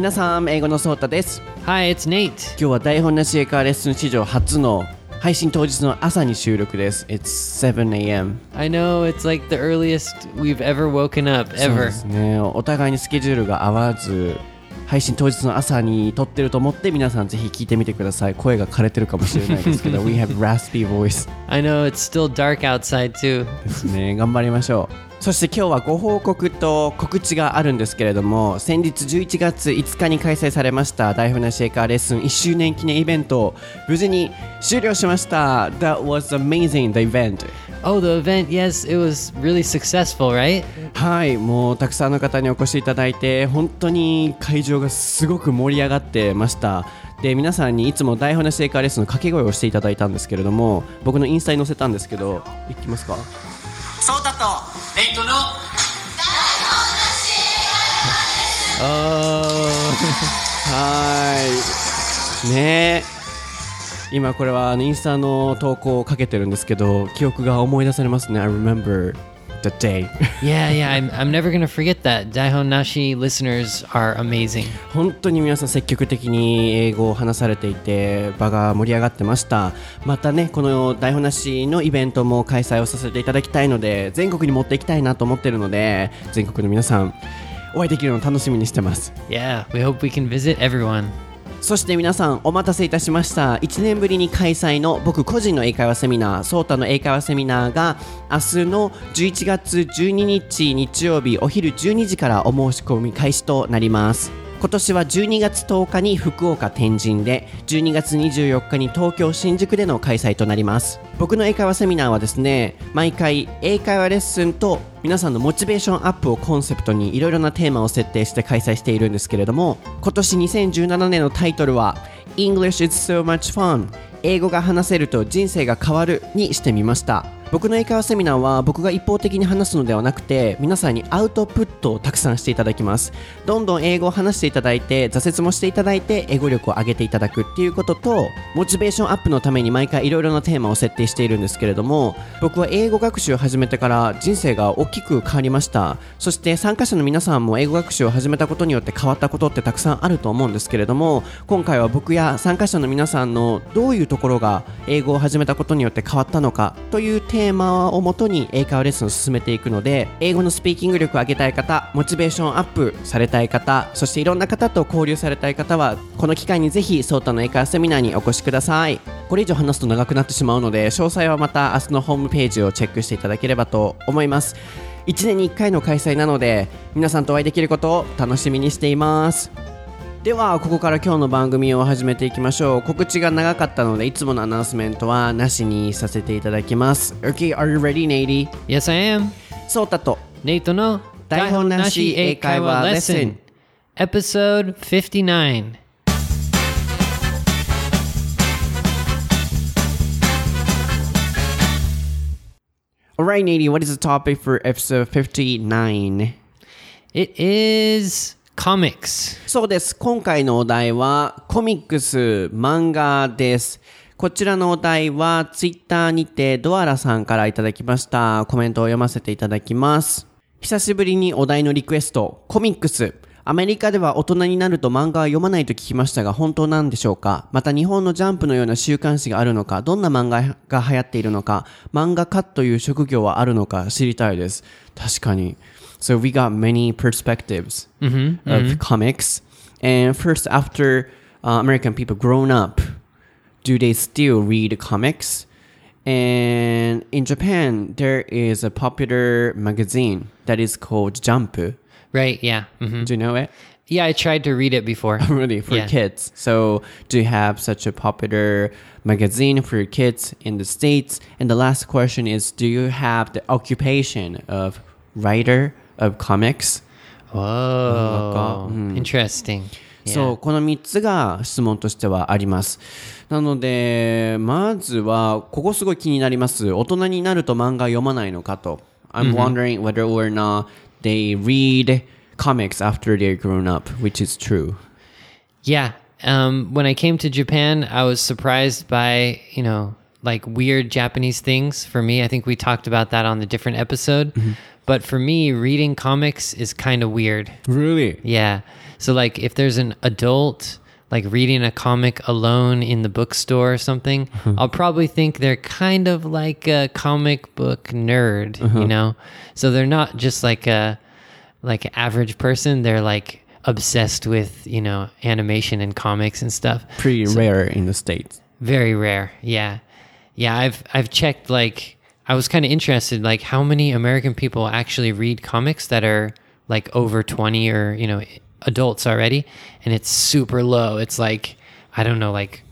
皆さん英語のソータです。Hi, it's Nate. 今日は台本なし英会話レッスン史上初の配信当日の朝に収録です。It's 7am I know it's like the earliest we've ever woken up そう ever. ですね。お互いにスケジュールが合わず配信当日の朝に撮ってると思って皆さんぜひ聞いてみてください。声が枯れてるかもしれないですけど We have raspy voice. I know it's still dark outside too. ですね。頑張りましょうそして今日はご報告と告知があるんですけれども先日11月5日に開催されました台風なしエカーレッスン1周年記念イベント無事に終了しました。That was amazing the event. Oh, the event, yes, it was really successful, right? はいもうたくさんの方にお越しいただいて本当に会場がすごく盛り上がってました。で皆さんにいつも台本なしエカーレッスンの掛け声をしていただいたんですけれども僕のインスタに載せたんですけどいきますか？そうだとレイトのはー。い。ね。え今これはあのインスタの投稿をかけてるんですけど記憶が思い出されますね。I remember the day yeah, yeah, I'm, I'm never gonna forget that. Daihon Nashi listeners are amazing. 本当に皆さん積極的に英語を話されていて場が盛り上がってましたまたねこの台本なしのイベントも開催をさせていただきたいので全国に持っていきたいなと思ってるので全国の皆さんお会いできるのを楽しみにしてます Yeah, we hope we can visit everyone. そして皆さんお待たせいたしました。1年ぶりに開催の僕個人の英会話セミナーソータの英会話セミナーが明日の11月12日日曜日お昼12時からお申し込み開始となります。今年は12月10日に福岡天神で12月24日に東京新宿での開催となります。僕の英会話セミナーはですね毎回英会話レッスンと皆さんのモチベーションアップをコンセプトにいろいろなテーマを設定して開催しているんですけれども今年2017年のタイトルは English is so much fun 英語が話せると人生が変わるにしてみました。僕の英会話セミナーは僕が一方的に話すのではなくて皆さんにアウトプットをたくさんしていただきます。どんどん英語を話していただいて挫折もしていただいて英語力を上げていただくっていうこととモチベーションアップのために毎回いろいろなテーマを設定しているんですけれども僕は英語学習を始めてから人生が大きく変わりました。そして参加者の皆さんも英語学習を始めたことによって変わったことってたくさんあると思うんですけれども今回は僕や参加者の皆さんのどういうところが英語を始めたことによって変わったのかというテーマテーマをもとに英会話レッスンを進めていくので英語のスピーキング力を上げたい方モチベーションアップされたい方そしていろんな方と交流されたい方はこの機会にぜひソータの英会話セミナーにお越しください。これ以上話すと長くなってしまうので詳細はまた明日のホームページをチェックしていただければと思います。1年に1回の開催なので皆さんとお会いできることを楽しみにしています。ではここから今日の番組を始めていきましょう告知が長かったのでいつものアナウンスメントはなしにさせていただきます OK, are you ready, Nady? Yes, I am. ソータと Nate no 台本なし英会話レッスン Episode 59. Alright, Nady, what is the topic for episode 59? It is comics. そうです。今回のお題はコミックス、漫画です。こちらのお題はツイッターにてドアラさんからいただきました。コメントを読ませていただきます。久しぶりにお題のリクエスト、コミックス。アメリカでは大人になると漫画は読まないと聞きましたが本当なんでしょうか？また日本のジャンプのような週刊誌があるのか？どんな漫画が流行っているのか？漫画家という職業はあるのか知りたいです。確かに。So we got many perspectives of comics. And first, after uh, American people grown up, do they still read comics? And in Japan, there is a popular magazine that is called Jump. Right, yeah. hmm you know it? Yeah, I tried to read it before. really, for Yeah. kids. So, do you have such a popular magazine for your kids in the States? And the last question is Do you have the occupation of writer of comics? Whoa. Mm. Interesting. そう、この3つが質問としてはあります。なので、まずは、ここすごい気になります。大人になると漫画読まないのかと。I'm wondering whether or not they read comics after they're grown up, which is true. Yeah. Um, when I came to Japan, I was surprised by, you know, like weird Japanese things for me. I think we talked about that on the different episode. Mm-hmm. But for me, reading comics is kind of weird. Really? Yeah. So like if there's an adult like reading a comic alone in the bookstore or something, mm-hmm. I'll probably think they're kind of like a comic book nerd, you uh-huh. know? So they're not just like a like average person, they're like obsessed with, you know, animation and comics and stuff. Pretty rare in the States. Very rare. Yeah. Yeah, I've I've checked like I was kind of interested like how many American people actually read comics that are like over 20 or, you know, adults already and it's super low. It's like I don't know like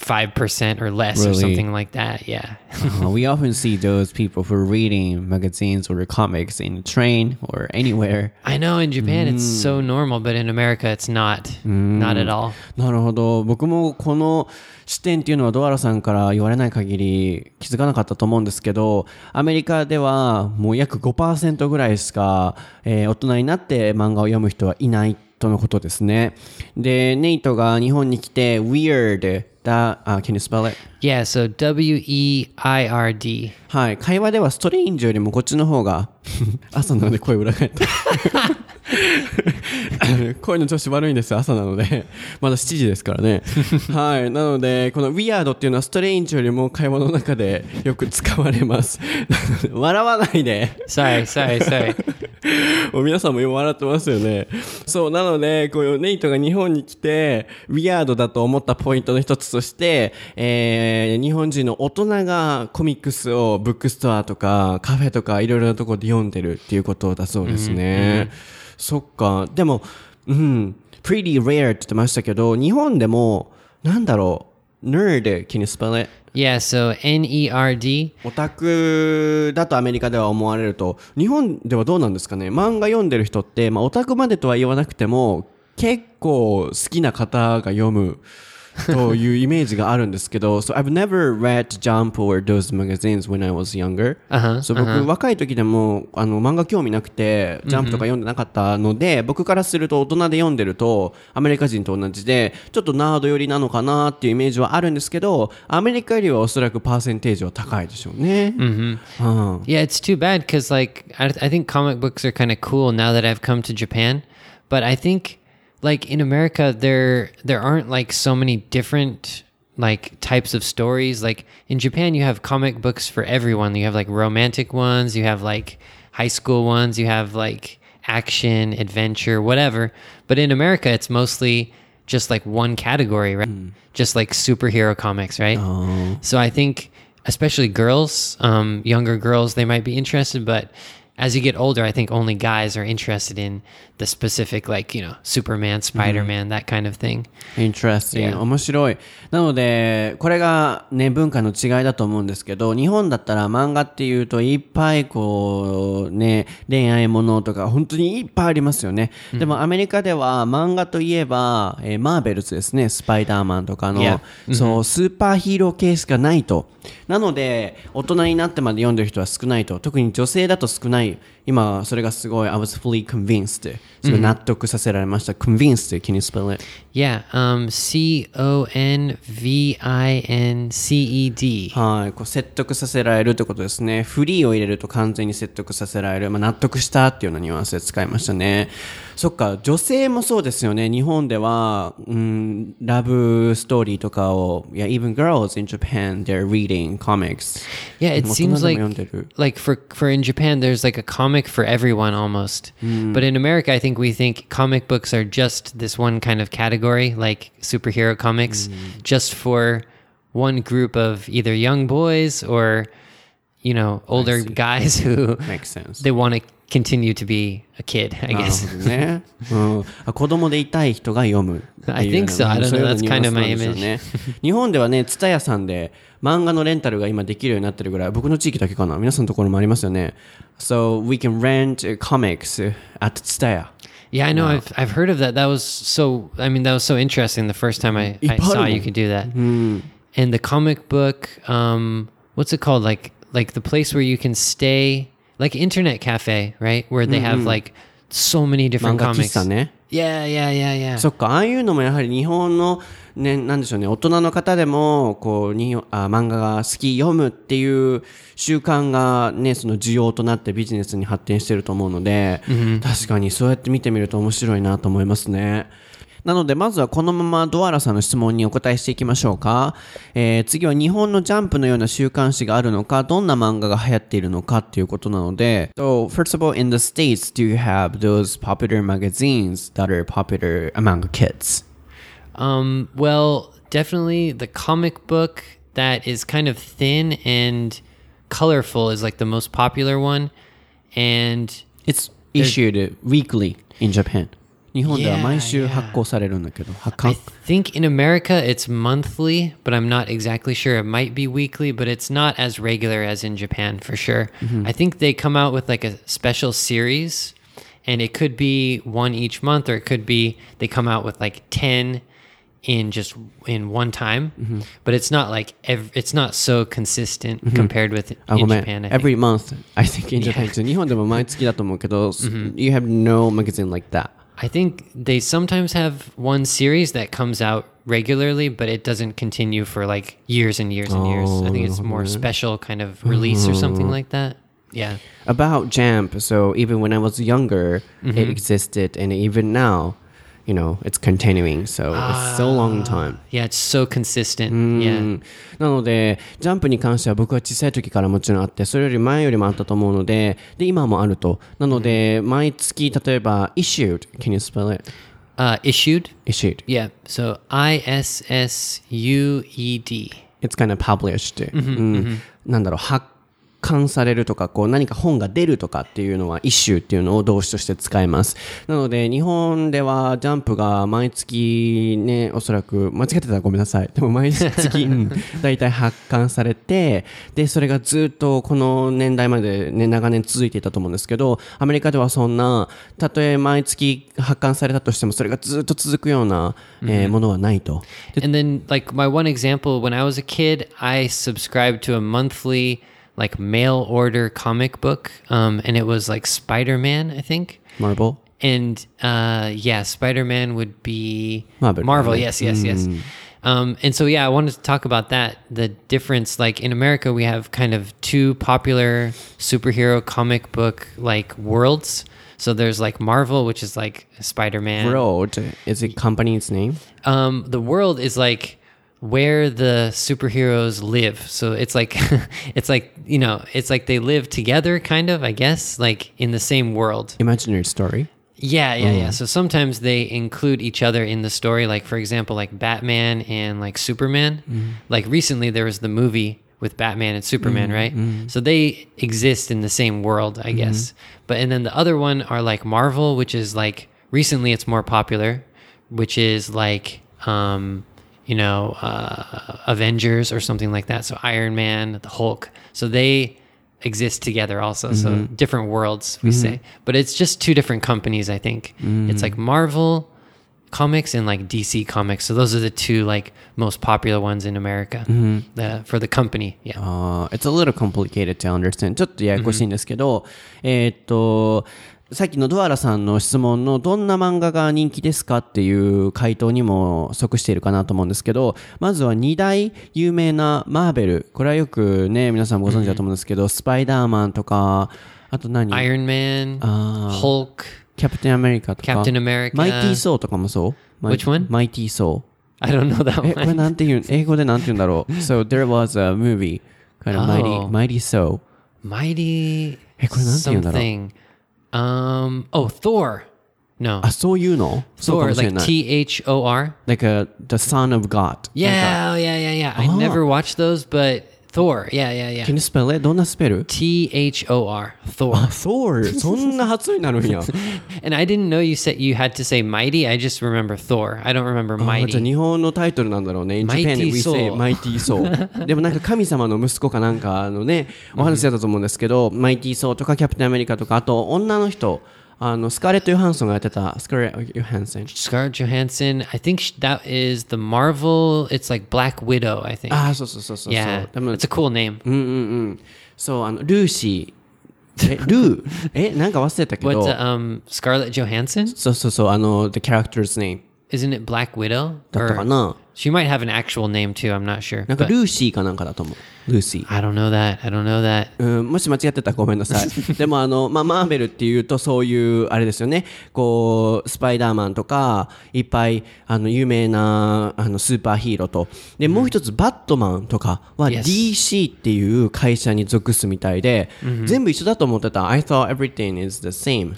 5% or less or Really? something like that. Yeah. Uh, we often see those people who are reading magazines or comics in the train or anywhere. I know in Japan it's so normal, but in America it's not. Not at all. なるほど。僕もこの視点っていうのはドアラさんから言われない限り気づかなかったと思うんですけど、アメリカではもう約5%ぐらいしか、えー大人になって漫画を読む人はいないとのことですね。で、ネイトが日本に来て weird だ、あ、can you spell it? Yeah, so W E I R D. はい。会話ではストレインジよりもこっちの方が、朝なので声裏返った。声の調子悪いんです朝なので、まだ7時ですからね。はい。なので、この weird っていうのはストレインジよりも会話の中でよく使われます。笑わないで。Sorry, sorry, sorry. もう皆さんも今笑ってますよね。そう、なので、こう、ネイトが日本に来て、ウィアードだと思ったポイントの一つとして、えー、日本人の大人がコミックスをブックストアとかカフェとかいろいろなところで読んでるっていうことだそうですね。そっか。でも、うん、pretty rare って言ってましたけど、日本でも、なんだろう、nerd, can you spell it? Yeah, so N E R D. オタクだとアメリカでは思われると日本ではどうなんですかね？漫画読んでる人って、まあ、オタクまでとは言わなくても結構好きな方が読むというイメージがあるんですけど So I've never read Jump or those magazines when I was younger、Uh-huh, so 僕、若い時でもあの漫画興味なくてジャンプとか読んでなかったので、僕からすると大人で読んでるとアメリカ人と同じでちょっとナード寄りなのかなっていうイメージはあるんですけどアメリカよりはおそらくパーセンテージは高いでしょうね。うん Yeah, it's too bad because like I, I think comic books are kind of cool now that I've come to Japan, but I think like in America there there aren't like so many different like types of stories. Like in Japan you have comic books for everyone. You have like romantic ones, you have like high school ones, you have like action, adventure, whatever. But in America it's mostly just like one category, right? Just like superhero comics, right? So I think, especially girls, um, younger girls, they might be interested, but as you get older, I think only guys are interested in the specific, like, you know, Superman, Spider Man, that kind of thing. Interesting. Yeah. 面白い。なので、これがね、文化の違いだと思うんですけど、日本だったら漫画っていうといっぱいこう、ね、恋愛ものとか本当にいっぱいありますよね。でもアメリカでは漫画といえば、えーマーベルズですね、スパイダーマンとかの、Yeah. そう、スーパーヒーロー系しかないと。なので、大人になってまで読んでる人は少ないと。特に女性だと少ない。value 今、それがすごい、I was fully convinced. すごい納得させられました。convinced, can you spell it? Yeah. Um, C O N V I N C E D. はい、こう説得させられるってことですね。フリーを入れると完全に説得させられる。まあ、納得したっていうようなニュアンスで使いましたね。そっか、女性もそうですよね。日本では、うん、ラブストーリーとかを、いや、even girls in Japan, they're reading comics. Yeah, it seems like like for for in Japan there's like a comic for everyone almost. Hmm. But in America I think we think comic books are just this one kind of category like superhero comics hmm. just for one group of either young boys or you know older guys who Makes sense. they want to continue to be a kid, I なる guess. ほどね。うん、あ子供でいたい人が読むっていう I think so. I don't know. そういうような That's ニュアン kind ス of なん my ですよね日本ではね、ツタヤさんで漫画のレンタルが今できるようになってるぐらい、僕の地域だけかな。皆さんのところもありますよね。So we can rent uh, comics uh, at TSUTAYA. Yeah, I know. I've I've heard of that. That was so. I mean, that was so interesting. The first time I, I saw you could do that. And the comic book, um, what's it called? Like like the place where you can stay, like internet cafe, right? Where they have like so many 漫 different 画喫 comics. 茶ね。Yeah, yeah, yeah, yeah. そっか、ああいうのもやはり日本のね、なんでしょうね、大人の方でも、こう、にあ漫画が好き、読むっていう習慣がね、その需要となってビジネスに発展してると思うので、確かにそうやって見てみると面白いなと思いますね。なので、まずはこのままドアラさんの質問にお答えしていきましょうか。えー、次は日本のジャンプのような週刊誌があるのか、どんな漫画が流行っているのかっていうことなので、So, first of all, in the States, do you have those popular magazines that are popular among kids? Um, well, definitely the comic book that is kind of thin and colorful is like the most popular one. And It's issued weekly in Japan. 日本では Yeah, 毎週 yeah. 発行されるんだけど、発 I 刊 think in America it's monthly, but I'm not exactly sure. It might be weekly, but it's not as regular as in Japan for sure. I think they come out with like a special series, and it could be one each month, or it could be they come out with like 10 in just in one time. But it's not like ev- it's not so consistent compared with あ、ご in めん。 Japan. I think. Every month, I think in Japan. 日本でも毎月だと思うけど、You have no magazine like that. I think they sometimes have one series that comes out regularly, but it doesn't continue for like years and years and years. I think it's oh, more special kind of release or something mm-hmm. like that. Yeah. About Jamp, so even when I was younger, it mm-hmm. existed, and even now, you know, it's continuing. So it's so long time. Yeah, it's so consistent. う Yeah. んなので、ジャンプに関しては僕は小さい時からもちろんあって、それより前よりもあったと思うので、で、今もあると。なので、毎月、例えば、issued, can you spell it? Uh, issued. issued. Yeah. So I S S U E D. It's kind of published. うんなんだろう、発刊されるとか、こう何か本が出るとかっていうのは、issue っていうのを動詞として使います。なので、日本ではジャンプが毎月ね、おそらく、間違ってたらごめんなさい。でも毎月、うん 大体発刊されて、で、それがずっとこの年代までね、長年続いていたと思うんですけど、アメリカではそんな、たとえ毎月発刊されたとしても、それがずっと続くような、えーものはないと。で And then, like, my one example when I was a kid, I subscribed to a monthly, like, mail order comic book. Um, and it was like Spider Man, I think. Marvel? And uh, yeah, Spider Man would be Marvel. Marvel. Yes, yes, yes. Um, and so yeah, I wanted to talk about that. The difference, like in America, we have kind of two popular superhero comic book like worlds. So there's like Marvel, which is like Spider Man. World is it company's name? Um, the world is like where the superheroes live. So it's like it's like you know it's like they live together, kind of. I guess like in the same world. Imaginary story. Yeah, oh, yeah, yeah. So sometimes they include each other in the story. Like for example, like Batman and like Superman. Mm-hmm. Like recently there was the movie with Batman and Superman, mm-hmm. right? Mm-hmm. So they exist in the same world, I guess. But and then the other one are like Marvel, which is like recently it's more popular, which is like um you know, uh, Avengers or something like that. So Iron Man, the Hulk. So they exist together also. So different worlds, we say. But it's just two different companies, I think. It's like Marvel Comics and like DC Comics. So those are the two like most popular ones in America the, for the company. Yeah. あー it's a little complicated to understand. ちょっとややこしいんですけど、えーっと、 さっきのドアラさんの質問のどんな漫画が人気ですかっていう回答にも即しているかなと思うんですけど、まずは2大有名なマーベル。これはよくね、皆さんご存知だと思うんですけど、スパイダーマンとか、あと何？Iron Man, Ah. Hulk. キャプテンアメリカとか。マイティー・ソーとかもそう？Which one? マイティー・ソー。I don't know that え、これ one. なんて言う、英語でなんて言うんだろう？So there was a movie, kind of mighty, Oh. mighty so. Mighty え、これなんて言うんだろう？something. Um, oh, Thor. No. あ、そういうのそうか Thor, もしれ like ない。 T H O R. like a, the son of God. なんか Yeah, yeah, yeah, yeah. I never watched those, but Thor. Yeah, yeah, yeah. Can you spell it? どんなスペル T H O R. Thor. Thor. そんな発音になるんや。And I didn't know you said you had to say mighty. I just remember Thor. I don't remember あじゃあ mighty. 日本のタイトルなんだろうね。In Japan Mighty we say Soul Mighty Soul. でもなんか神様の息子かなんかのね、お話だったと思うんですけど、Mighty Soul とかキャプテンアメリカとか、あと女の人、あの、スカーレット・ヨハンソンがやってた、スカーレット・ヨハンソン。 Scarlett Johansson. I think sh- that is the Marvel. It's like Black Widow. I think. ああ、そうそうそうそうそう。 yeah, でも it's a cool name. うんうんうん。そう、あの、ルーシー。え、ルーえ、なんか忘れたけ What's ど。 uh, um Scarlett Johansson? そうそうそう、あの、the character's name Isn't it Black Widow? だったか Or な。 She might have an actual name too. I'm not sure. なんか But ルーシーかなんかだと思うルーシー I don't know that. I don't know that. うん、もし間違ってたらごめんなさい。でもあの、まあ、マーベルっていうとそういう、あれですよね。こう、スパイダーマンとか、いっぱい、あの、有名な、あの、スーパーヒーローと。で、もう一つ、バットマンとかは Yes. DC っていう会社に属すみたいで、全部一緒だと思ってた。I thought everything is the same.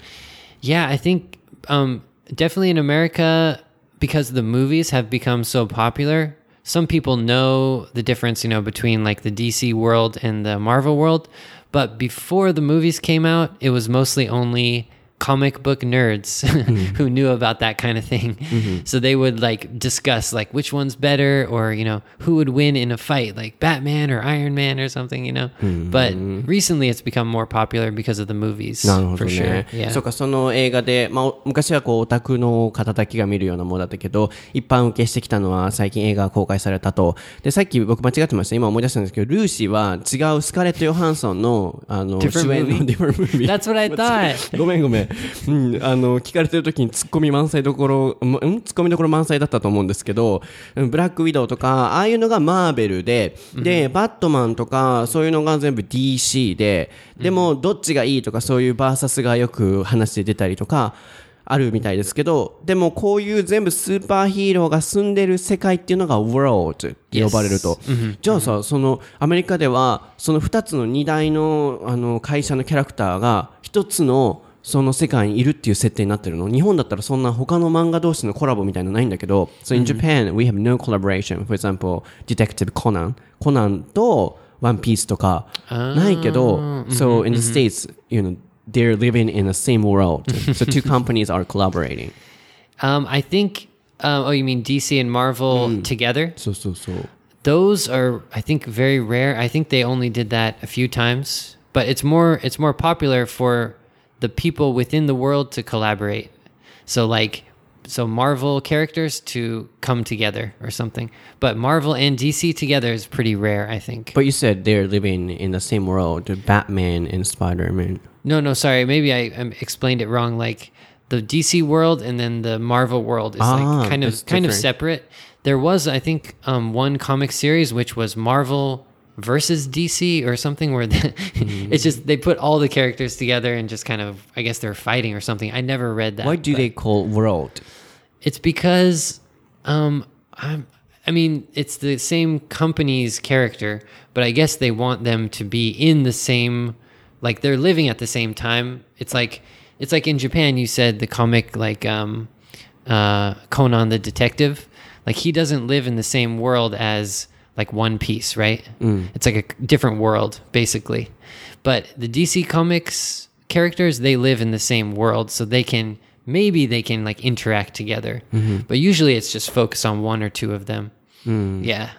Yeah, I think um, definitely in America because the movies have become so popular. Some people know the difference, you know, between like the DC world and the Marvel world. But before the movies came out, it was mostly only comic book nerds mm-hmm. who knew about that kind of thing. Mm-hmm. So they would like discuss like which one's better or you know who would win in a fight like Batman or Iron Man or something, you know. Mm-hmm. But recently it's become more popular because of the movies. for sure. Yeah. そうかその映画でまあ昔はこうオタクの方だけが見るようなものだったけど一般受けしてきたのは最近映画が公開されたと。でさっき僕間違ってました。今思い出したんですけどルーシーは違うスカレット・ヨハンソンのあの主演の Different movie. That's what I thought. ごめんごめん。うん、あの、聞かれてる時にツッコミ満載どころ、ん？ツッコミどころ満載だったと思うんですけど、うんブラックウィドウとか、ああいうのがマーベルで、で、バットマンとか、そういうのが全部 DC で、でも、どっちがいいとか、そういうバーサスがよく話で出たりとか、あるみたいですけど、でもこういう全部スーパーヒーローが住んでる世界っていうのが World って呼ばれると。じゃあさ、そのアメリカではその2つの2大のあの会社のキャラクターが1つのその世界にいるっていう設定になってるの日本だったらそんな他の漫画同士のコラボみたいなのないんだけど、So in Japan, we have no collaboration. For example, Detective Conan. コナンとワンピースとかないけど、So in the States, you know, they're living in the same world. so two companies are collaborating. Um, I think. Um, oh, you mean DC and Marvel together? そうそうそう。 Those are, I think, very rare. I think they only did that a few times, but it's more it's more popular for the people within the world to collaborate. So like, so Marvel characters to come together or something. But Marvel and DC together is pretty rare, I think. But you said they're living in the same world, Batman and Spider-Man. No, no, sorry. Maybe I, I explained it wrong. Like the DC world and then the Marvel world is Ah, like kind of kind of separate. There was, I think, um, one comic series which was Marvel versus DC or something where the, it's just they put all the characters together and just kind of I guess they're fighting or something. I never read that. Why do they call world? It's because um, I'm. I mean, it's the same company's character, but I guess they want them to be in the same, like they're living at the same time. It's like it's like in Japan. You said the comic like um, uh, Conan the detective, like he doesn't live in the same world as like One Piece, right? Mm. It's like a different world basically. But the DC comics characters, they live in the same world, so they can maybe they can like interact together. Mm-hmm. But usually it's just focused on one or two of them. Mm. Yeah.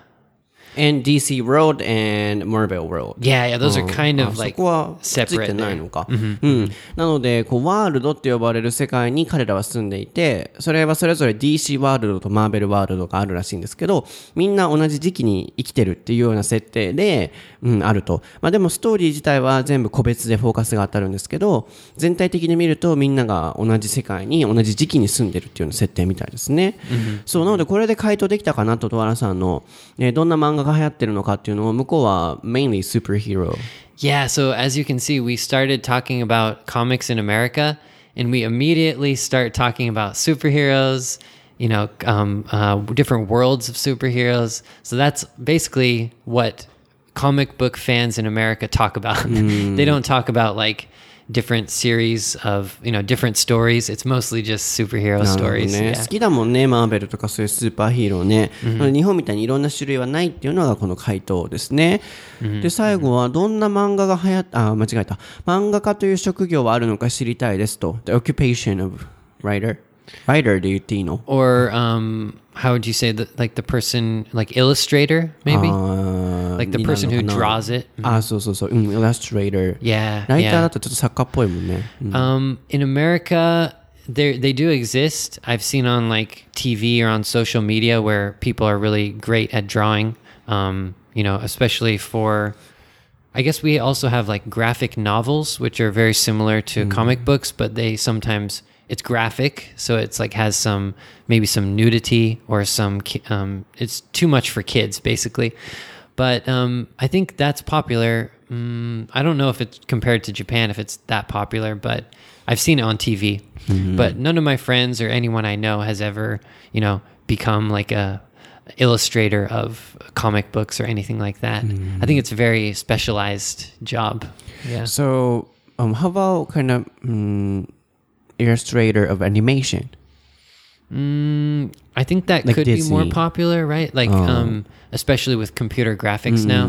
And DC world and Marvel world. Yeah, yeah, those are うん kind あ of そ like こはつい separate てない.のか、うんなのでこうワールドって呼ばれる世界に彼らは住んでいてそれはそれぞれ DC ワールドとマーベルワールドがあるらしいんですけどみんな同じ時期に生きてるっていうような設定で、うん、あると、まあ、でもストーリー自体は全部個別でフォーカスが当たるんですけど全体的に見るとみんなが同じ世界に同じ時期に住んでるっていうような設定みたいですね、そうなのでこれで回答できたかなとトワラさんの、えーどんな漫画が流行ってるのかっていうのを向こうは mainly superhero Yeah, so as you can see, we started talking about comics in America, and we immediately start talking about superheroes, you know, um, uh, different worlds of superheroes. So that's basically what comic book fans in America talk about. they don't talk about like different series of, you know, different stories. It's mostly just superhero stories. ね。Yeah. 好きだもんねマーベルとかそういうスーパーヒーローね、なので日本みたいにいろんな種類はないっていうのがこの回答ですね、で最後はどんな漫画が流行った？あ間違えた。漫画家という職業はあるのか知りたいですと。The occupation of writer Writer, do you Tino? Or um, how would you say that? Like the person, like illustrator, maybe. Uh, like the person who draws it. Ah, so so so, mm, illustrator. Yeah. yeah. Mm. Um, in America, they they do exist. I've seen on like TV or on social media where people are really great at drawing. Um, you know, especially for I guess we also have like graphic novels, which are very similar to mm. comic books, but they sometimes it's graphic, so it's like has some maybe some nudity or some um, it's too much for kids basically. But um, I think that's popular. Mm, I don't know if it's compared to Japan if it's that popular, but I've seen it on TV. But none of my friends or anyone I know has ever, you know, become like a illustrator of comic books or anything like that. I think it's a very specialized job. Yeah. So, um, how about kind of um, illustrator of animation? Mm, I think that Like could be more Disney. popular, right? Like, Oh. um, especially with computer graphics now,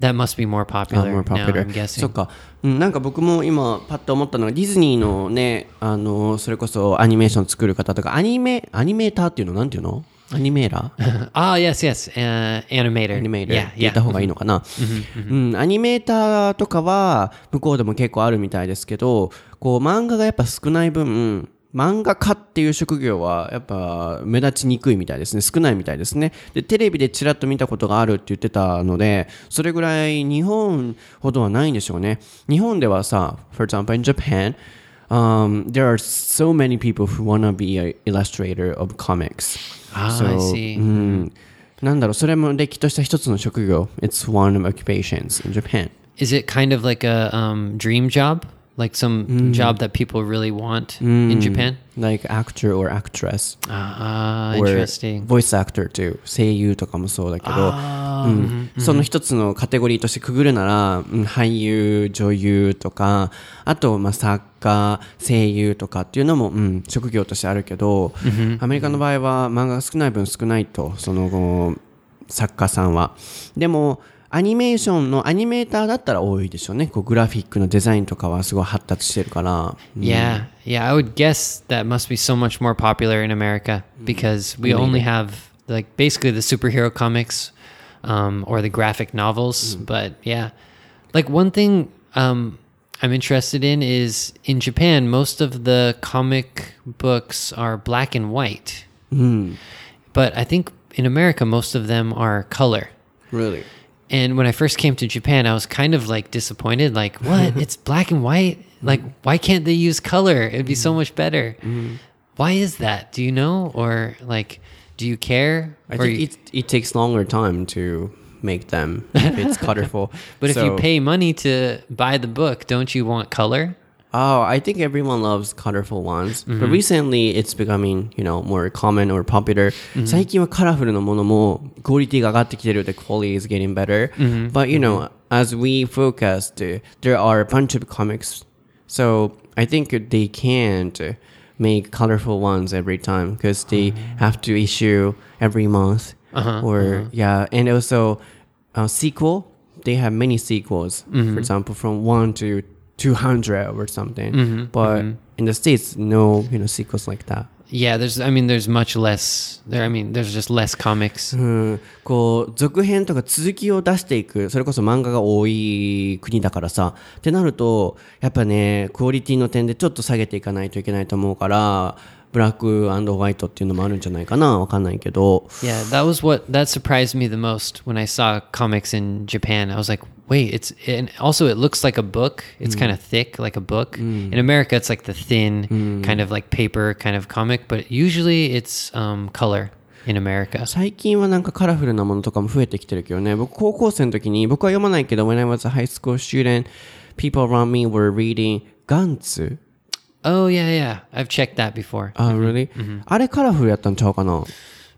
that must be more あ popular. more now, popular. I'm guessing. そっか、うん、なんか僕も今パッと思ったのがディズニーのねあのそれこそアニメーション作る方とかアニメアニメーターっていうのなんていうのアニメーラー？Ah, yes, yes. Uh, animator. アニメーター Yeah, って言.った方がいいのかな、うん、アニメーターとかは向こうでも結構あるみたいですけどこう漫画がやっぱ少ない分漫画家っていう職業はやっぱ目立ちにくいみたいですね少ないみたいですねでテレビでちらっと見たことがあるって言ってたのでそれぐらい日本ほどはないんでしょうね日本ではさ for example in Japan um, there are so many people who wanna be an illustrator of comics Ah, I see. うん、なんだろうそれもれっきとした一つの職業 It's one of occupations in Japan Is it kind of like a um, dream job? Like some job that people really want in Japan? like actor or actress. Ah, or interesting. voice actor too. 声優とかもそうだけど、うんその一つのカテゴリーとしてくぐるなら、うん俳優女優とかあとまあ作家声優とかっていうのも、うん、職業としてあるけど、アメリカの場合は漫画が少ない分少ないとその後作家さんは。でもアニメーションのアニメーターだったら多いでしょうねこうグラフィックのデザインとかはすごい発達してるから、 Yeah, yeah. I would guess that must be so much more popular in America because we only have like basically the superhero comics um, or the graphic novels. But yeah, like one thing um, I'm interested in is in Japan, most of the comic books are black and white. But I think in America, most of them are color. Really? And when I first came to Japan, I was kind of like disappointed. Like, what? it's black and white? Like, why can't they use color? It'd be so mm-hmm. much better. Mm-hmm. Why is that? Do you know? Or like, do you care? I Or think you- it, it takes longer time to make them if it's colorful. but if you pay money to buy the book, don't you want color? Oh, I think everyone loves colorful ones. But recently it's becoming, you know, more common or popular. 最近はカラフルなものもクオリティが上がってきてる The quality is getting better. But, you know, as we focused, uh, there are a bunch of comics. So I think they can't make colorful ones every time because they have to issue every month. or, yeah. And also, uh, sequel, they have many sequels. For example, from 1 to 200 or something. But in the States, no, you know, sequels like that. Yeah, there's, I mean, there's much less there. I mean, there's just less comics. うん、こう続編とか続きを出していくそれこそ漫画が多い国だからさってなるとやっぱねクオリティの点でちょっと下げていかないといけないと思うからブラックホワイトっていうのもあるんじゃないかなわかんないけど Yeah, that was what that surprised me the most when I saw comics in Japan. I was like, wait, it's and also it looks like a book. It's kind of thick, like a book. In America, it's like the thin kind of like paper kind of comic, but usually it's um, color in America. 最近はなんかカラフルなものとかも増えてきてるけどね僕高校生の時に僕は読まないけど When I was a high school student people around me were reading ガンツ Oh yeah, yeah. I've checked that before. あ、really? あれカラフルやったんちゃうかな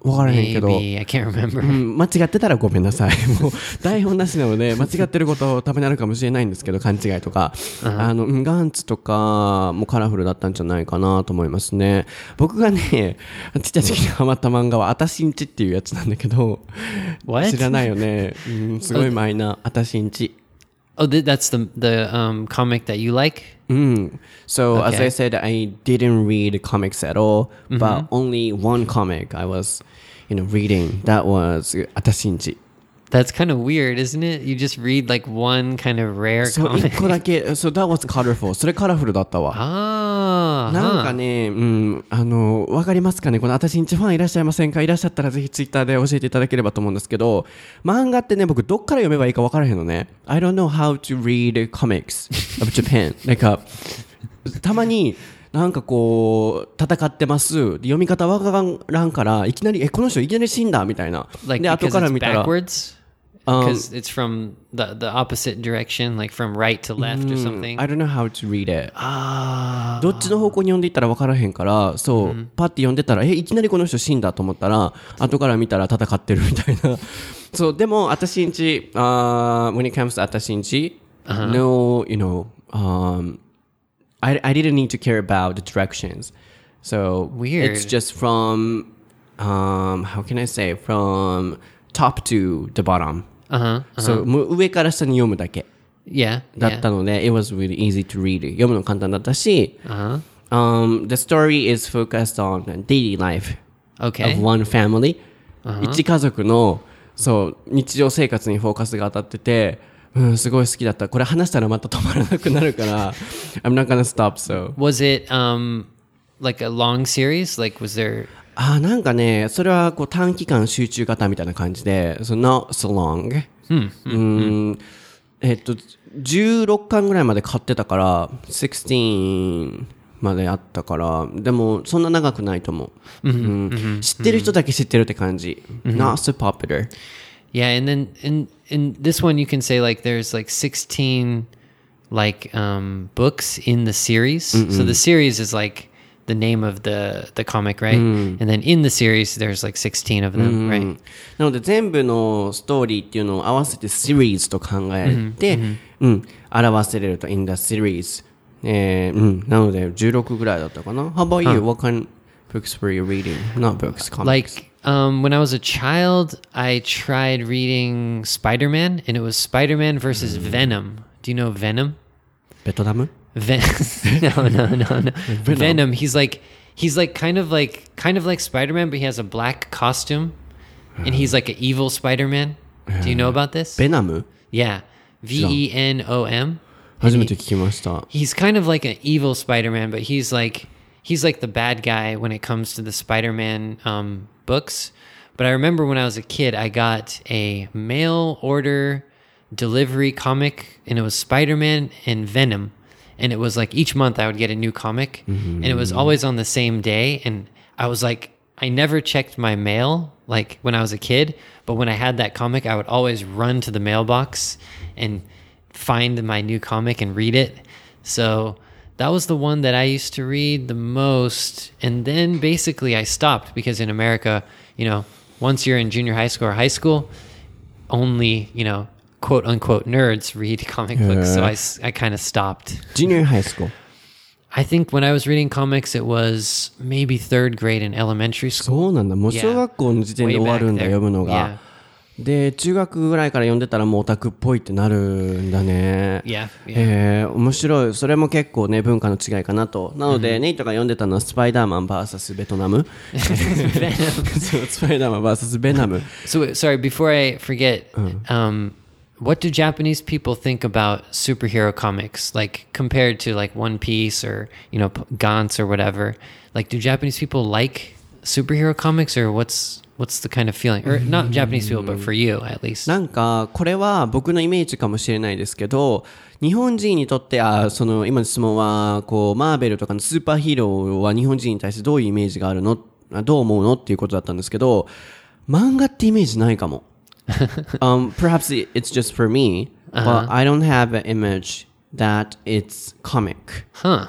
わからへんけど Maybe I can't remember. うん間違ってたらごめんなさい。もう台本なしなので 間違ってることためにあるかもしれないんですけど勘違いとか、あのうんガンツとかもカラフルだったんじゃないかなと思いますね。僕がね ちっちゃい時にハマった漫画は「あたしんち」っていうやつなんだけど What? 知らないよね、うん、すごいマイナー「あたしんち」Oh, th- that's the the um, comic that you like. Mm. So okay. as I said, I didn't read comics at all, mm-hmm. but only one comic I was, you know, reading. That was Atashinji. That's kind of weird, isn't it? You just read like one kind of rare そう、comic. 一個だけ、so that was colorful. それカラフルだったわ。Ah, なん huh. かね、うん、あの、わかりますかね？この私んちファンいらっしゃいませんか？いらっしゃったらぜひツイッターで教えていただければと思うんですけど、漫画ってね、僕どっから読めばいいかわからへんのね。I don't know how to read comics of Japan. like, uh, たまに、なんかこう戦ってますで読み方わからんからいきなりえこの人いきなり死んだみたいな Like で後から it's 見たら backwards? Because it's from the the opposite direction, like from right to left or something. I don't know how to read it どっちの方向に読んでいったら分からへんからそう、パッて読んでたらえいきなりこの人死んだと思ったら後から見たら戦ってるみたいなそうでも私んち、uh, when it comes to 私んち、no you know um, I, I didn't need to care about the directions so Weird. it's just from um, how can I say from top to the bottom Uh huh. so もう上から下に読むだけ Yeah. だ.ったので、it was really easy to read. 読むの簡単だったし、Uh huh. um, the story is focused on daily life Okay. of one family. 一家族の、そう、日常生活にフォーカスが当たってて、うん、すごい好きだった。これ話したらまた止まらなくなるから、I'm not gonna stop, so. Was it um like a long series? Like was there? あー、なんかね、それはこう短期間集中型みたいな感じで、so not so long. うん、えっと、16巻ぐらいまで買ってたから、16まであったから、でもそんな長くないと思う。うん知ってる人だけ知ってるって感じ。not so popular. Yeah, and then in in this one you can say like there's like 16 like um books in the series. So the series is like the name of the the comic, right? And then in the series there's like 16 of them, right? なので全部のストーリーっていうのを合わせて series と考えて、うん、表せれると in the series。えーうん、なので16ぐらいだったかな。How about you? What kind of books were you reading? Not books, comics. Like um, when I was a child, I tried reading Spider Man, and it was Spider Man versus Venom. Do you know Venom? ベトナム Ven- no, no, no, no. Venom. He's like he's like kind of like kind of like Spider Man, but he has a black costume, and he's like an evil Spider Man. Do you know about this? ベナム Yeah, V E N O M. 初めて聞きました。 He's kind of like an evil Spider Man, but he's like he's like the bad guy when it comes to the Spider Man um, books. But I remember when I was a kid, I got a mail order delivery comic, and it was Spider Man and Venom. And it was like each month I would get a new comic, and it was mm-hmm. always on the same day. And I was like, I never checked my mail like when I was a kid, but when I had that comic, I would always run to the mailbox and find my new comic and read it. So that was the one that I used to read the most. And then basically I stopped because in America, you know, once you're in junior high school or high school, only, you know, quote unquote nerds read comic books. So I, I kind of stopped. Junior high school. I think when I was reading comics, it was maybe third grade in elementary school. そうなんだ。もう小学校の時点で Way 終わるんだ、back there. 読むのが。で、中学ぐらいから読んでたらもうオタクっぽいってなるんだね。Yeah, yeah. へえ、面白い。それも結構ね、文化の違いかなと。なので、ネイトが読んでたのはスパイダーマン VS ベトナム。そうスパイダーマン VS ベナム。So sorry, before I forget, um, what do Japanese people think about superhero comics? Like compared to like One Piece or you know P- Gantz or whatever. Like, do Japanese people like superhero comics, or what's what's the kind of feeling? Or not Japanese people, but for you at least. なんか、これは僕のイメージかもしれないですけど、日本人にとって、あその、今の質問は、こう、マーベルとかのスーパーヒーローは日本人に対してどういうイメージがあるのあどう思うのっていうことだったんですけど、漫画ってイメージないかも。 um, perhaps it- it's just for me, but I don't have an image that it's comic. Huh?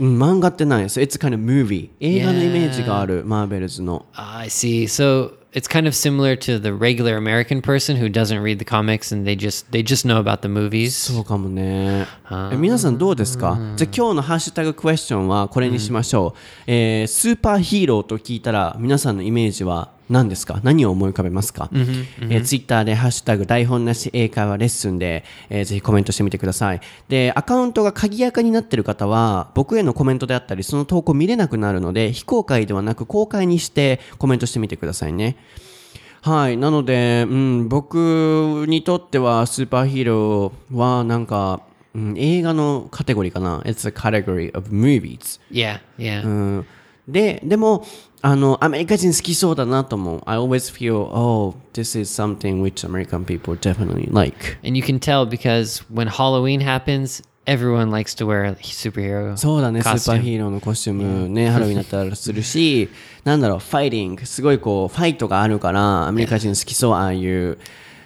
うん漫画ってない。So it's kind of movie. 映画のイメージがある、マーベルズの。Ah, I see. So it's kind of similar to the regular American person who doesn't read the comics and they just they just know about the movies. そうかもね。え皆さんどうですかじゃあ今日のハッシュタグクエスチョンはこれにしましょう。えースーパーヒーローと聞いたら皆さんのイメージは何ですか？何を思い浮かべますか、えーツイッターでハッシュタグ台本なし英会話レッスンで、えーぜひコメントしてみてください。で、アカウントが鍵垢になってる方は僕へのコメントであったりその投稿見れなくなるので非公開ではなく公開にしてコメントしてみてくださいね。はい。なので、うん、僕にとってはスーパーヒーローはなんか、うん、映画のカテゴリーかな？It's a category of movies. Yeah, yeah. うん、で、でも、あの、アメリカ人好きそうだなと思う。I always feel, oh, this is something which American people definitely like. And you can tell because when Halloween happens, everyone likes to wear a superhero. そうだね、スーパ costume. ーヒーローのコスチュームね、ハロウィンだったらするし、なんだろう、ファイティング、すごいこう、ファイトがあるから、アメリカ人好きそう、ああいう、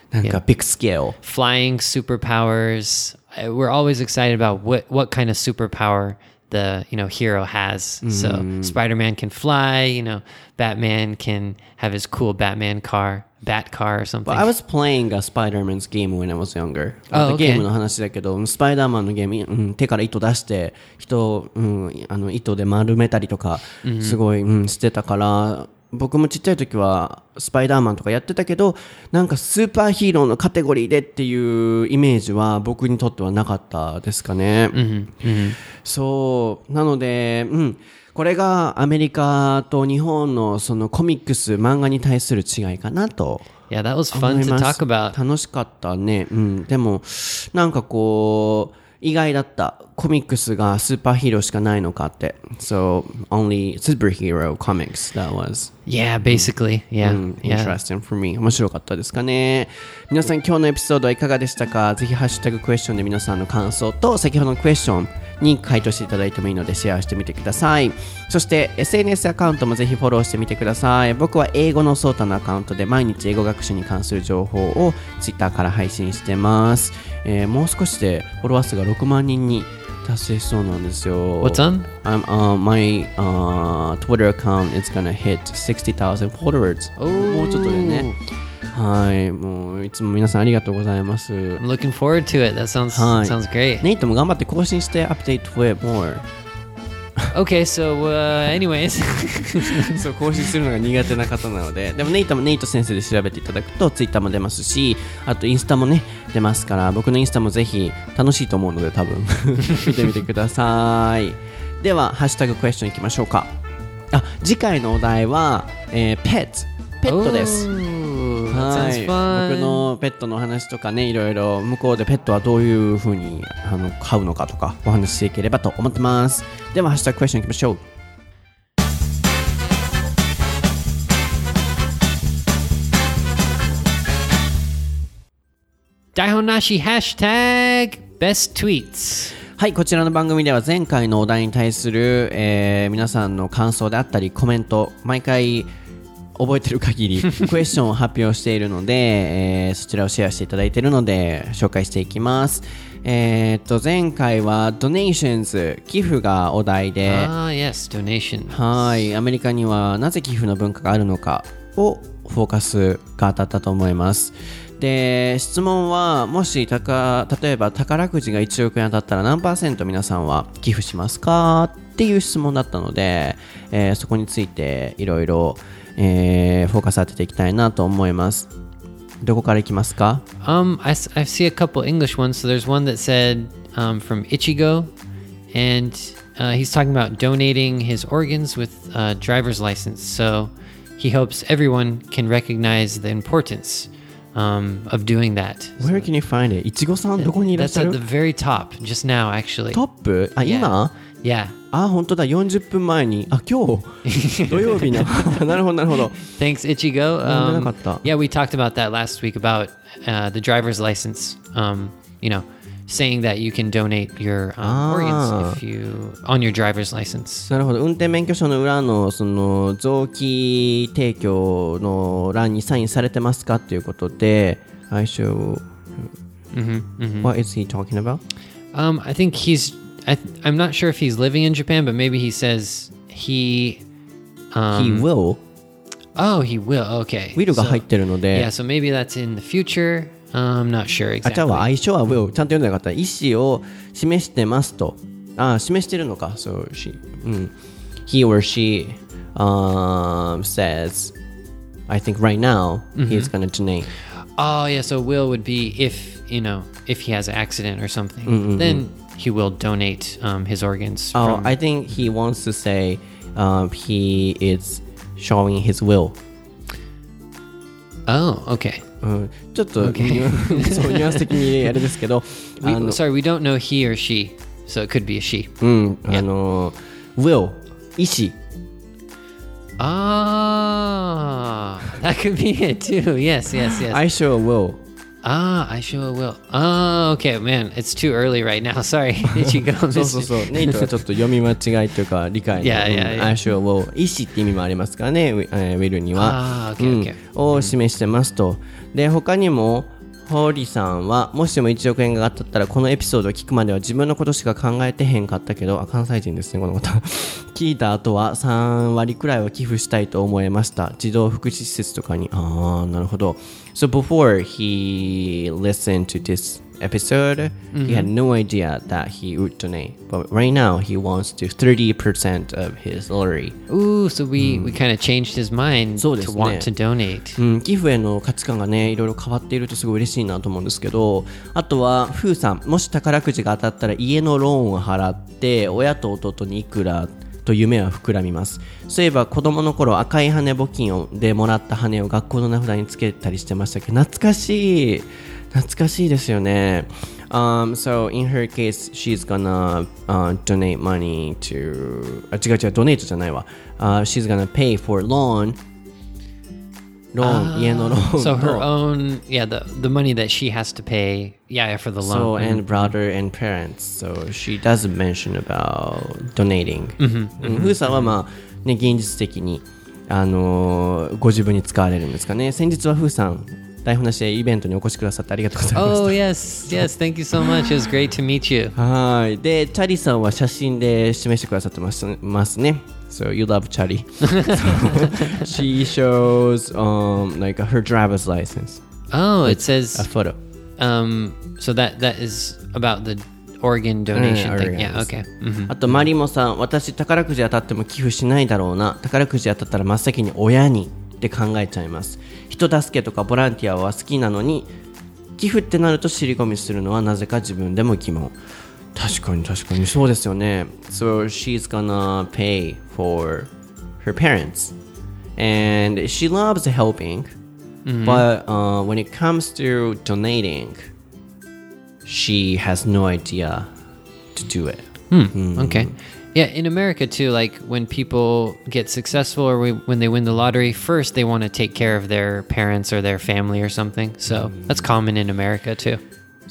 なんかビッグスケール。 Flying superpowers. Uh, We're always excited about what what kind of superpower the you know hero has. So Spider-Man can fly. You know, Batman can have his cool Batman car, Bat car or something. But I was playing a Spider-Man's game when I was younger. Oh, okay. ゲームの話だけど、スパイダーマンのゲーム、うん、手から糸出して、人、うん、あの糸で丸めたりとか、すごい、うん、してたから、 僕もちっちゃい時はスパイダーマンとかやってたけど、なんかスーパーヒーローのカテゴリーでっていうイメージは僕にとってはなかったですかね。そう。なので、うん。これがアメリカと日本のそのコミックス、漫画に対する違いかなと yeah, that was 思 fun い to talk about. 楽しかったね。うん。でも、なんかこう、意外だった。コミックスがスーパーヒーローしかないのかって。So, only superhero comics that was. Yeah, basically. Yeah, うん、yeah. interesting for me. 面白かったですかね。皆さん今日のエピソードはいかがでしたか？ぜひハッシュタグクエスチョンで皆さんの感想と先ほどのクエスチョンに回答していただいてもいいのでシェアしてみてください。そして SNS アカウントもぜひフォローしてみてください。僕は英語のソータのアカウントで毎日英語学習に関する情報を Twitter から配信してます、えーもう少しでフォロワー数が6万人に達成しそうなんですよ What's on? I'm, uh, my uh, Twitter account is gonna hit 60,000 followers. もうちょっとでね。はい。もういつも皆さんありがとうございます。I'm looking forward to it. That sounds Hi. sounds great. ネイトも頑張って更新してアップデート it more。Okay, so uh, anyways, そう、更新するのが苦手な方なので。でもネイトもネイト先生で調べていただくと Twitter も出ますし、あとインスタもね、出ますから、僕のインスタもぜひ楽しいと思うので多分 見てみてください。では、ハッシュタグクエスチョンいきましょうか。あ、次回のお題は、えー、ペット。ペットです。はい.僕のペットの話とかねいろいろ向こうでペットはどういうふうにあの飼うのかとかお話ししていければと思ってますではハッシュタグクエスチョンいきましょう台本なし Hashtag Best Tweets. はいこちらの番組では前回のお題に対する、えー皆さんの感想であったりコメント毎回覚えてる限り クエスチョンを発表しているので、えーそちらをシェアしていただいているので紹介していきますえーっと前回は Donations 寄付がお題で、Ah, yes, donation. はい、アメリカにはなぜ寄付の文化があるのかをフォーカスが当たったと思います。で、質問は、もしたか例えば宝くじが1億円当たったら何パーセント皆さんは寄付しますか？っていう質問だったので、えーそこについていろいろえーフォーカス当てていきたいなと思います。どこからいきますか Um, I, s- I see a couple English ones. So there's one that said um, from Ichigo, and uh, he's talking about donating his organs with uh, driver's license. So he hopes everyone can recognize the importance um, of doing that. Where can you find it? いちごさんどこにいらっし That's ゃ at the る very top, just now, actually. トップあ、 Yeah. 今 Yeah. あ、本当だ、40分前に。あ、今日土曜日な。なるほど、なるほど。 Thanks, Ichigo. な Um, かった。 yeah, we talked about that last week about uh, the driver's license. Um, you know, saying that you can donate your um, organs if you on your driver's license. なるほど。運転免許証の裏の、その、臓器提供の欄にサインされてますかっていうことで、I show... What is he talking about? Um, I think he's. I, I'm not sure if he's living in Japan, but maybe he says he. Um, he will. Oh, he will. Okay. will が So- 入ってるの yeah, で、 so maybe that's in the future. I'm not sure あ、じゃ exactly. あ、相性は will。ちゃんと読んでなかった。意思を示してますと。あ、示してるのか。So, she, うん。He or she um, says, I think right now, he's gonna donate. Oh, yeah. So will would be if you know if he has an accident or something, then he will donate um, his organs. Oh, from- I think he wants to say um, he is showing his will. oh, okay. うん、ちょっと、ニュアンそうニュアンス的にあれですけど、 We, あの sorry, we don't know he or she, so it could be a she. うん、あの、will、意思、 Ah, that could be it too. Yes, yes, yes. 相性 will、 Ah, I sure will. Oh, okay, man. It's too early right now. Sorry. Did you go? そうそうそう。ネイトがちょっと読み間違いというか理解の。いやいやいや I sure will 意思って意味もありますからね、ウィルには。あー OK うん OK を示してますと。で、他にも、ホーリーさんは、もしも1億円が当たったら、このエピソードを聞くまでは自分のことしか考えてへんかったけど、あ、関西人ですね、この方。聞いた後は3割くらいは寄付したいと思いました。児童福祉施設とかに。ああ、なるほど。So before he listened to this episode, he had no idea that he would donate. But right now, he wants to 30% of his salary. Ooh, so we, we kind of changed his mind そうで to want to donate. うん、寄付への価値観がねいろいろ変わっているとすごい嬉しいなと思うんですけどあとはフーさんもし宝くじが当たったら家のローンを払って親と弟にいくらと夢は膨らみます。そういえば子供の頃赤い羽募金をでもらった羽を学校の名札につけたりしてましたけど懐かしい。懐かしいですよね。Um, so in her case, she's gonna uh, donate money to あ違う違う、ドネートじゃないわ。Uh, she's gonna pay for loan loan ローン、家のローン So her と own, yeah, the, the money that she has to pay, yeah, for the So loan. and brother and parents. So she doesn't mention about donating. うんふうさんはまあね現実的にあのーご自分に使われるんですかね。先日はふうさん台本なしでイベントにお越しくださってありがとうございました。Oh, yes, yes, thank you so much. It was great to meet you. はい。で、チャリさんは写真で示してくださってますますね。So you love Chari. so, she shows um like her driver's license, Oh, it a says, photo. um, so that that is about the organ donation thing. Yeah, okay. Mhm. あとマリモさん、私宝くじ当たっても寄付しないだろうな。宝くじ当たったら真っ先に親にって考えちゃいます。人助けとかボランティアは好きなのに、寄付ってなると尻込みするのはなぜか自分でも疑問。確かに確かにそうですよね。So she's gonna pay for her parents. And she loves helping. But uh, when it comes to donating, she has no idea to do it. Okay. Yeah, in America too, like when people get successful or we, when they win the lottery, first they want to take care of their parents or their family or something. So that's common in America too.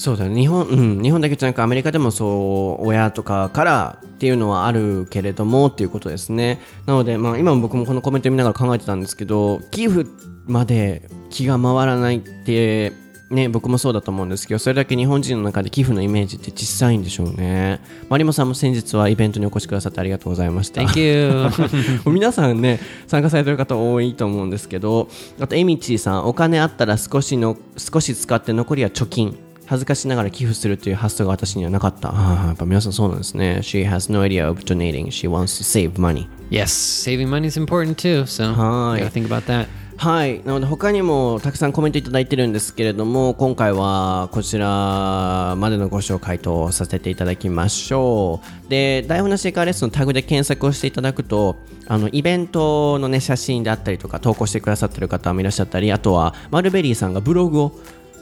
そうだね。日本、うん、日本だけじゃなくアメリカでもそう親とかからっていうのはあるけれどもっていうことですね。なので、まあ、今も僕もこのコメント見ながら考えてたんですけど寄付まで気が回らないってね僕もそうだと思うんですけどそれだけ日本人の中で寄付のイメージって小さいんでしょうね。マリモさんも先日はイベントにお越しくださってありがとうございました。皆さんね参加されてる方多いと思うんですけどあとエミチーさんお金あったら少しの少し使って残りは貯金恥ずかしながら寄付するという発想が私にはなかったああやっぱ皆さんそうなんですね She has no idea of donating She wants to save money yes, saving money is important too. So Hi. you gotta think about that. はいなので他にもたくさんコメントいただいてるんですけれども今回はこちらまでのご紹介とさせていただきましょうで台本なしエカーレッスンのタグで検索をしていただくとあのイベントのね写真であったりとか投稿してくださってる方もいらっしゃったりあとはマルベリーさんがブログを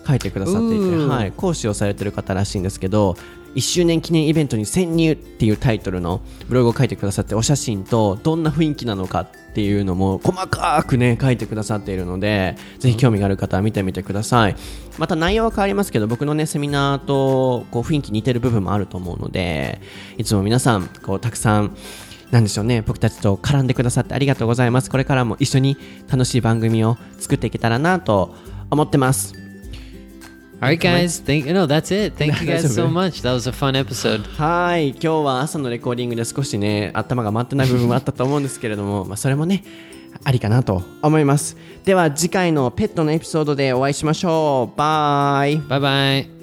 書いてくださっていて、はい、講師をされてる方らしいんですけど1周年記念イベントに潜入っていうタイトルのブログを書いてくださってお写真とどんな雰囲気なのかっていうのも細かくね書いてくださっているのでぜひ興味がある方は見てみてください。また内容は変わりますけど僕のねセミナーとこう雰囲気似てる部分もあると思うのでいつも皆さんこうたくさんなんでしょうね僕たちと絡んでくださってありがとうございます。これからも一緒に楽しい番組を作っていけたらなと思ってます All right, guys. Thank no, that's it. Thank you guys so much. That was a fun episode. はい今日は朝のレコーディングで少しね頭が回ってない部分もあったと思うんですけれども、まあ、それもねありかなと思いますでは次回のペットのエピソードでお会いしましょうバイ Bye bye.